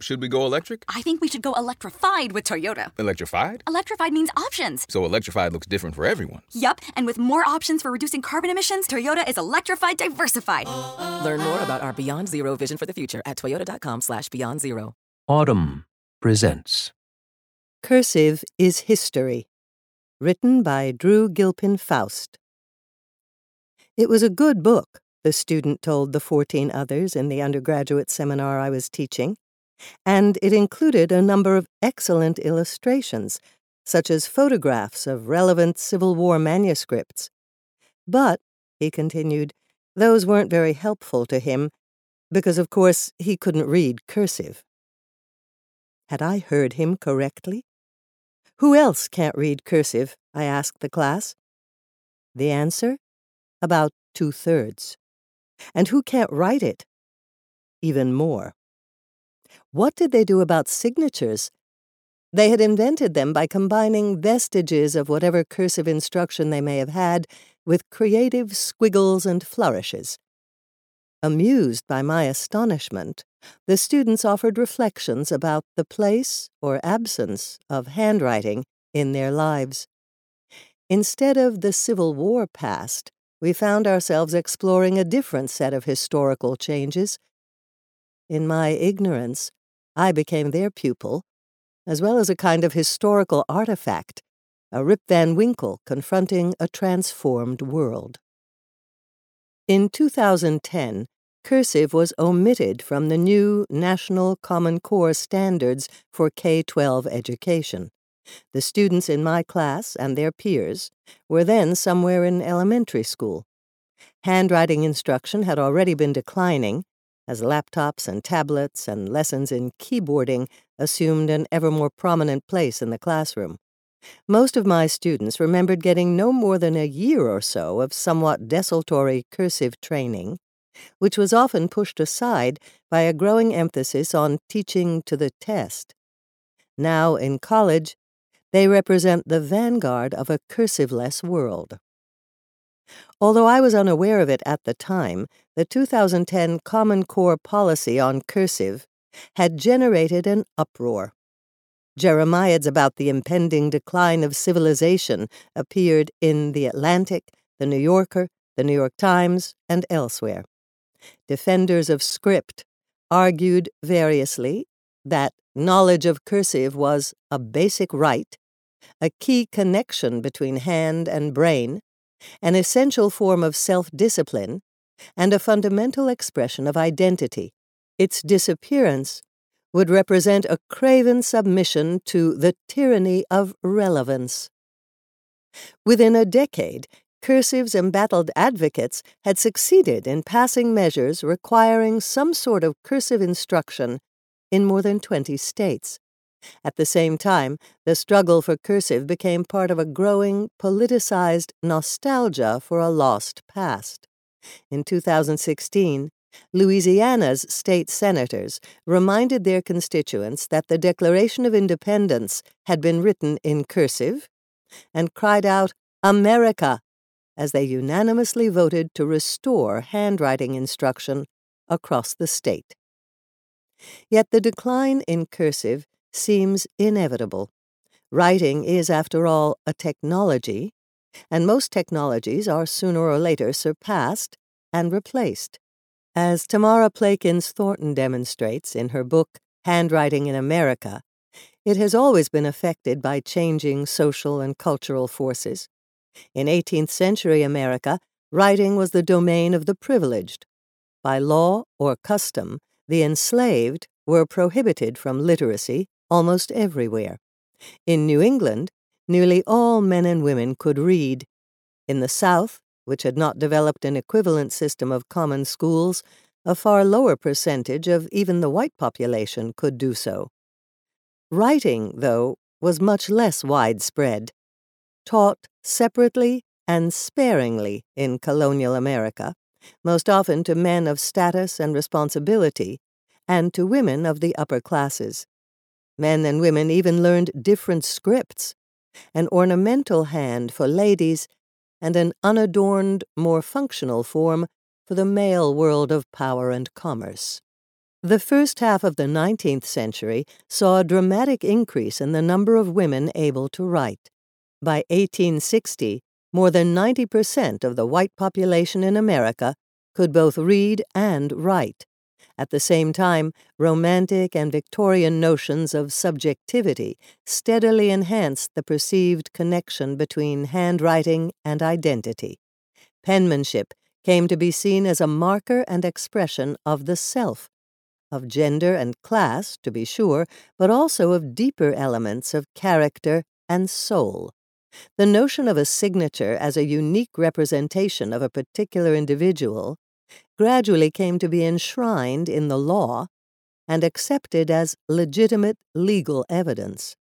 Should we go electric? I think we should go electrified with Toyota. Electrified? Electrified means options. So electrified looks different for everyone. Yup, and with more options for reducing carbon emissions, Toyota is electrified diversified. Learn more about our Beyond Zero vision for the future at toyota.com slash beyond zero. Audm presents Cursive is History, written by Drew Gilpin Faust. It was a good book, the student told the 14 others in the undergraduate seminar I was teaching, and it included a number of excellent illustrations, such as photographs of relevant Civil War manuscripts. But, he continued, those weren't very helpful to him, because of course he couldn't read cursive. Had I heard him correctly? Who else can't read cursive? I asked the class. The answer? About two thirds. And who can't write it? Even more. What did they do about signatures? They had invented them by combining vestiges of whatever cursive instruction they may have had with creative squiggles and flourishes. Amused by my astonishment, the students offered reflections about the place or absence of handwriting in their lives. Instead of the Civil War past, we found ourselves exploring a different set of historical changes. In my ignorance, I became their pupil, as well as a kind of historical artifact, a Rip Van Winkle confronting a transformed world. In 2010, cursive was omitted from the new National Common Core standards for K 12 education. The students in my class and their peers were then somewhere in elementary school. Handwriting instruction had already been declining, as laptops and tablets and lessons in keyboarding assumed an ever more prominent place in the classroom. Most of my students remembered getting no more than a year or so of somewhat desultory cursive training, which was often pushed aside by a growing emphasis on teaching to the test. Now, in college, they represent the vanguard of a cursive-less world. Although I was unaware of it at the time, the 2010 Common Core policy on cursive had generated an uproar. Jeremiads about the impending decline of civilization appeared in The Atlantic, The New Yorker, The New York Times, and elsewhere. Defenders of script argued variously that knowledge of cursive was a basic right a key connection between hand and brain, an essential form of self discipline, and a fundamental expression of identity. Its disappearance would represent a craven submission to the tyranny of relevance. Within a decade, Cursive's embattled advocates had succeeded in passing measures requiring some sort of cursive instruction in more than 20 states. At the same time, the struggle for cursive became part of a growing, politicized nostalgia for a lost past. In 2016, Louisiana's state senators reminded their constituents that the Declaration of Independence had been written in cursive and cried out, America, as they unanimously voted to restore handwriting instruction across the state. Yet the decline in cursive seems inevitable. Writing is, after all, a technology, and most technologies are sooner or later surpassed and replaced. As Tamara Plakins Thornton demonstrates in her book Handwriting in America, it has always been affected by changing social and cultural forces. In 18th century America, writing was the domain of the privileged. By law or custom, the enslaved were prohibited from literacy almost everywhere. In New England, nearly all men and women could read. In the South, which had not developed an equivalent system of common schools, a far lower percentage of even the white population could do so. Writing, though, was much less widespread. Taught separately and sparingly in colonial America, most often to men of status and responsibility, and to women of the upper classes. Men and women even learned different scripts an ornamental hand for ladies and an unadorned, more functional form for the male world of power and commerce. The first half of the 19th century saw a dramatic increase in the number of women able to write. By 1860, more than 90% of the white population in America could both read and write. At the same time, Romantic and Victorian notions of subjectivity steadily enhanced the perceived connection between handwriting and identity. Penmanship came to be seen as a marker and expression of the self, of gender and class, to be sure, but also of deeper elements of character and soul. The notion of a signature as a unique representation of a particular individual gradually came to be enshrined in the law and accepted as legitimate legal evidence.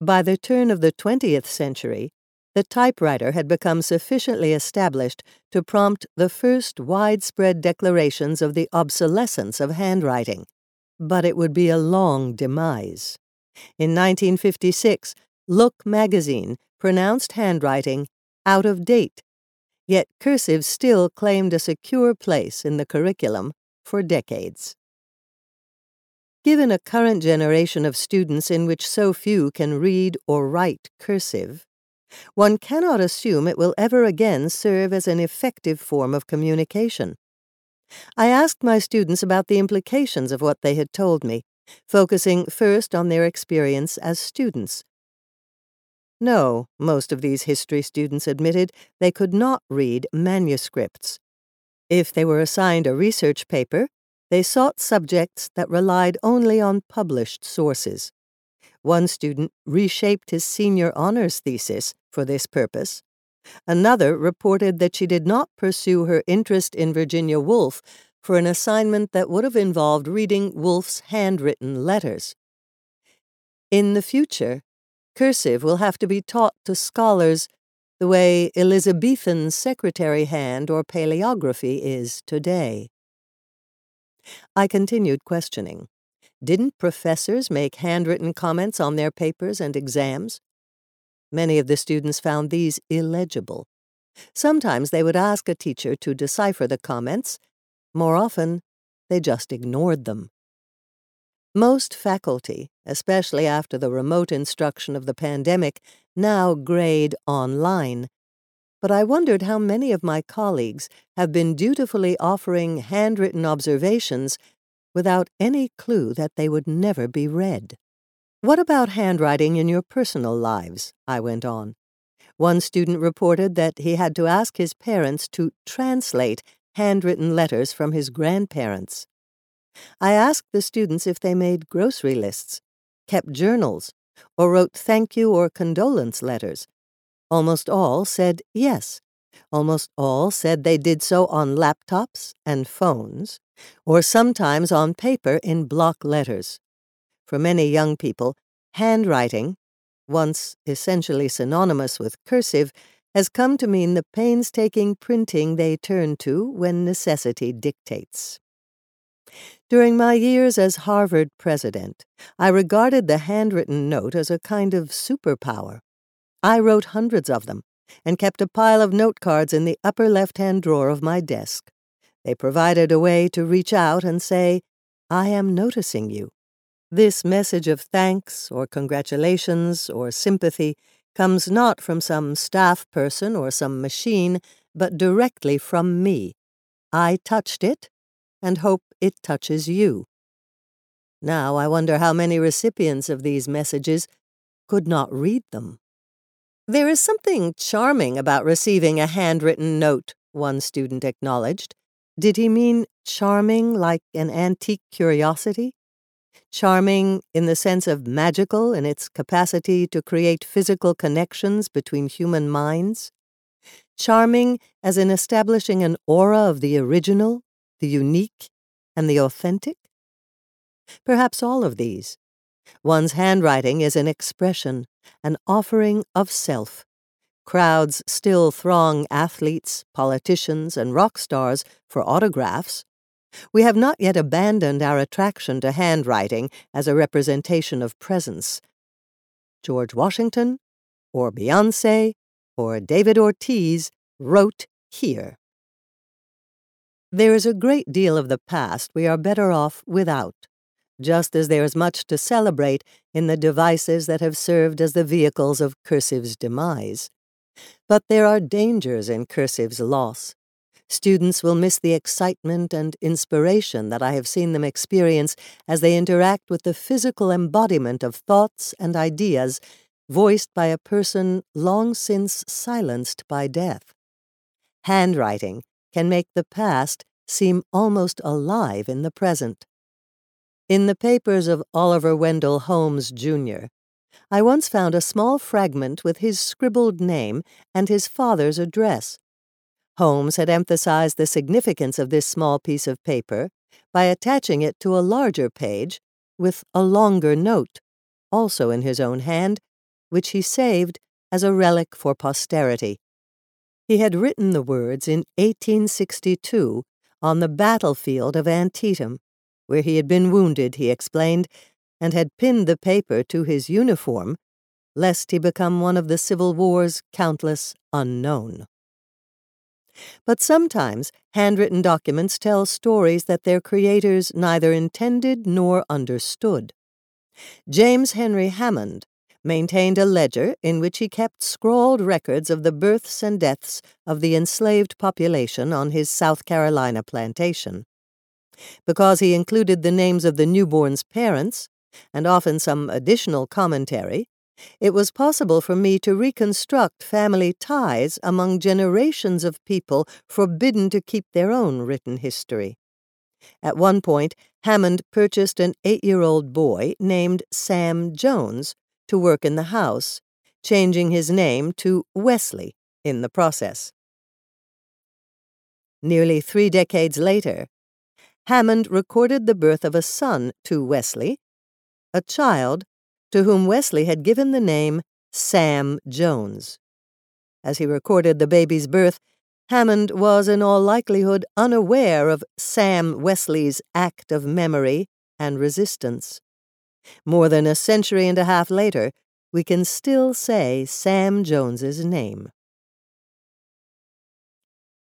By the turn of the 20th century, the typewriter had become sufficiently established to prompt the first widespread declarations of the obsolescence of handwriting, but it would be a long demise. In 1956, Look magazine pronounced handwriting out of date Yet cursive still claimed a secure place in the curriculum for decades. Given a current generation of students in which so few can read or write cursive, one cannot assume it will ever again serve as an effective form of communication. I asked my students about the implications of what they had told me, focusing first on their experience as students, no, most of these history students admitted they could not read manuscripts. If they were assigned a research paper, they sought subjects that relied only on published sources. One student reshaped his senior honors thesis for this purpose. Another reported that she did not pursue her interest in Virginia Woolf for an assignment that would have involved reading Woolf's handwritten letters. In the future, Cursive will have to be taught to scholars the way Elizabethan secretary hand or paleography is today. I continued questioning. Didn't professors make handwritten comments on their papers and exams? Many of the students found these illegible. Sometimes they would ask a teacher to decipher the comments. More often, they just ignored them. Most faculty, especially after the remote instruction of the pandemic, now grade online. But I wondered how many of my colleagues have been dutifully offering handwritten observations without any clue that they would never be read. What about handwriting in your personal lives? I went on. One student reported that he had to ask his parents to translate handwritten letters from his grandparents. I asked the students if they made grocery lists, kept journals, or wrote thank you or condolence letters. Almost all said yes. Almost all said they did so on laptops and phones, or sometimes on paper in block letters. For many young people, handwriting, once essentially synonymous with cursive, has come to mean the painstaking printing they turn to when necessity dictates. During my years as Harvard president, I regarded the handwritten note as a kind of superpower. I wrote hundreds of them and kept a pile of note cards in the upper left hand drawer of my desk. They provided a way to reach out and say, I am noticing you. This message of thanks or congratulations or sympathy comes not from some staff person or some machine, but directly from me. I touched it and hope it touches you. Now I wonder how many recipients of these messages could not read them. There is something charming about receiving a handwritten note, one student acknowledged. Did he mean charming like an antique curiosity? Charming in the sense of magical in its capacity to create physical connections between human minds? Charming as in establishing an aura of the original, the unique, and the authentic? Perhaps all of these. One's handwriting is an expression, an offering of self. Crowds still throng athletes, politicians, and rock stars for autographs. We have not yet abandoned our attraction to handwriting as a representation of presence. George Washington, or Beyonce, or David Ortiz wrote here. There is a great deal of the past we are better off without, just as there is much to celebrate in the devices that have served as the vehicles of cursive's demise. But there are dangers in cursive's loss. Students will miss the excitement and inspiration that I have seen them experience as they interact with the physical embodiment of thoughts and ideas voiced by a person long since silenced by death. Handwriting can make the past seem almost alive in the present. In the papers of Oliver Wendell Holmes, Jr., I once found a small fragment with his scribbled name and his father's address. Holmes had emphasized the significance of this small piece of paper by attaching it to a larger page with a longer note, also in his own hand, which he saved as a relic for posterity. He had written the words in 1862 on the battlefield of Antietam, where he had been wounded, he explained, and had pinned the paper to his uniform, lest he become one of the Civil War's countless unknown. But sometimes handwritten documents tell stories that their creators neither intended nor understood. James Henry Hammond maintained a ledger in which he kept scrawled records of the births and deaths of the enslaved population on his South Carolina plantation. Because he included the names of the newborn's parents, and often some additional commentary, it was possible for me to reconstruct family ties among generations of people forbidden to keep their own written history. At one point, Hammond purchased an eight year old boy named Sam Jones to work in the house, changing his name to Wesley in the process. Nearly three decades later, Hammond recorded the birth of a son to Wesley, a child to whom Wesley had given the name Sam Jones. As he recorded the baby's birth, Hammond was in all likelihood unaware of Sam Wesley's act of memory and resistance. More than a century and a half later, we can still say Sam Jones's name.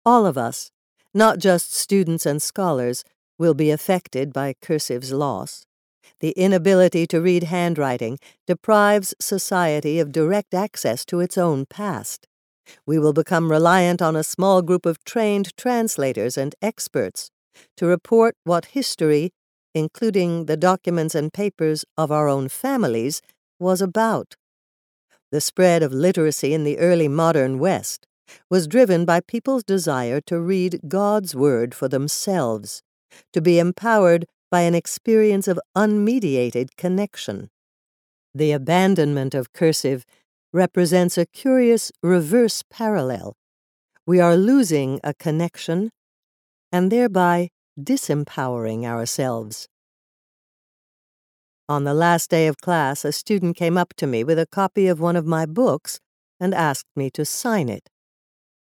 All of us, not just students and scholars, will be affected by cursive's loss. The inability to read handwriting deprives society of direct access to its own past. We will become reliant on a small group of trained translators and experts to report what history including the documents and papers of our own families, was about. The spread of literacy in the early modern West was driven by people's desire to read God's Word for themselves, to be empowered by an experience of unmediated connection. The abandonment of cursive represents a curious reverse parallel. We are losing a connection and thereby disempowering ourselves. On the last day of class, a student came up to me with a copy of one of my books and asked me to sign it.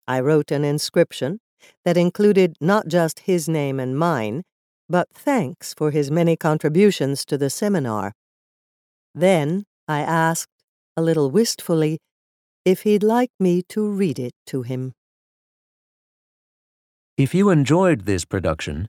I wrote an inscription that included not just his name and mine, but thanks for his many contributions to the seminar. Then I asked, a little wistfully, if he'd like me to read it to him. If you enjoyed this production,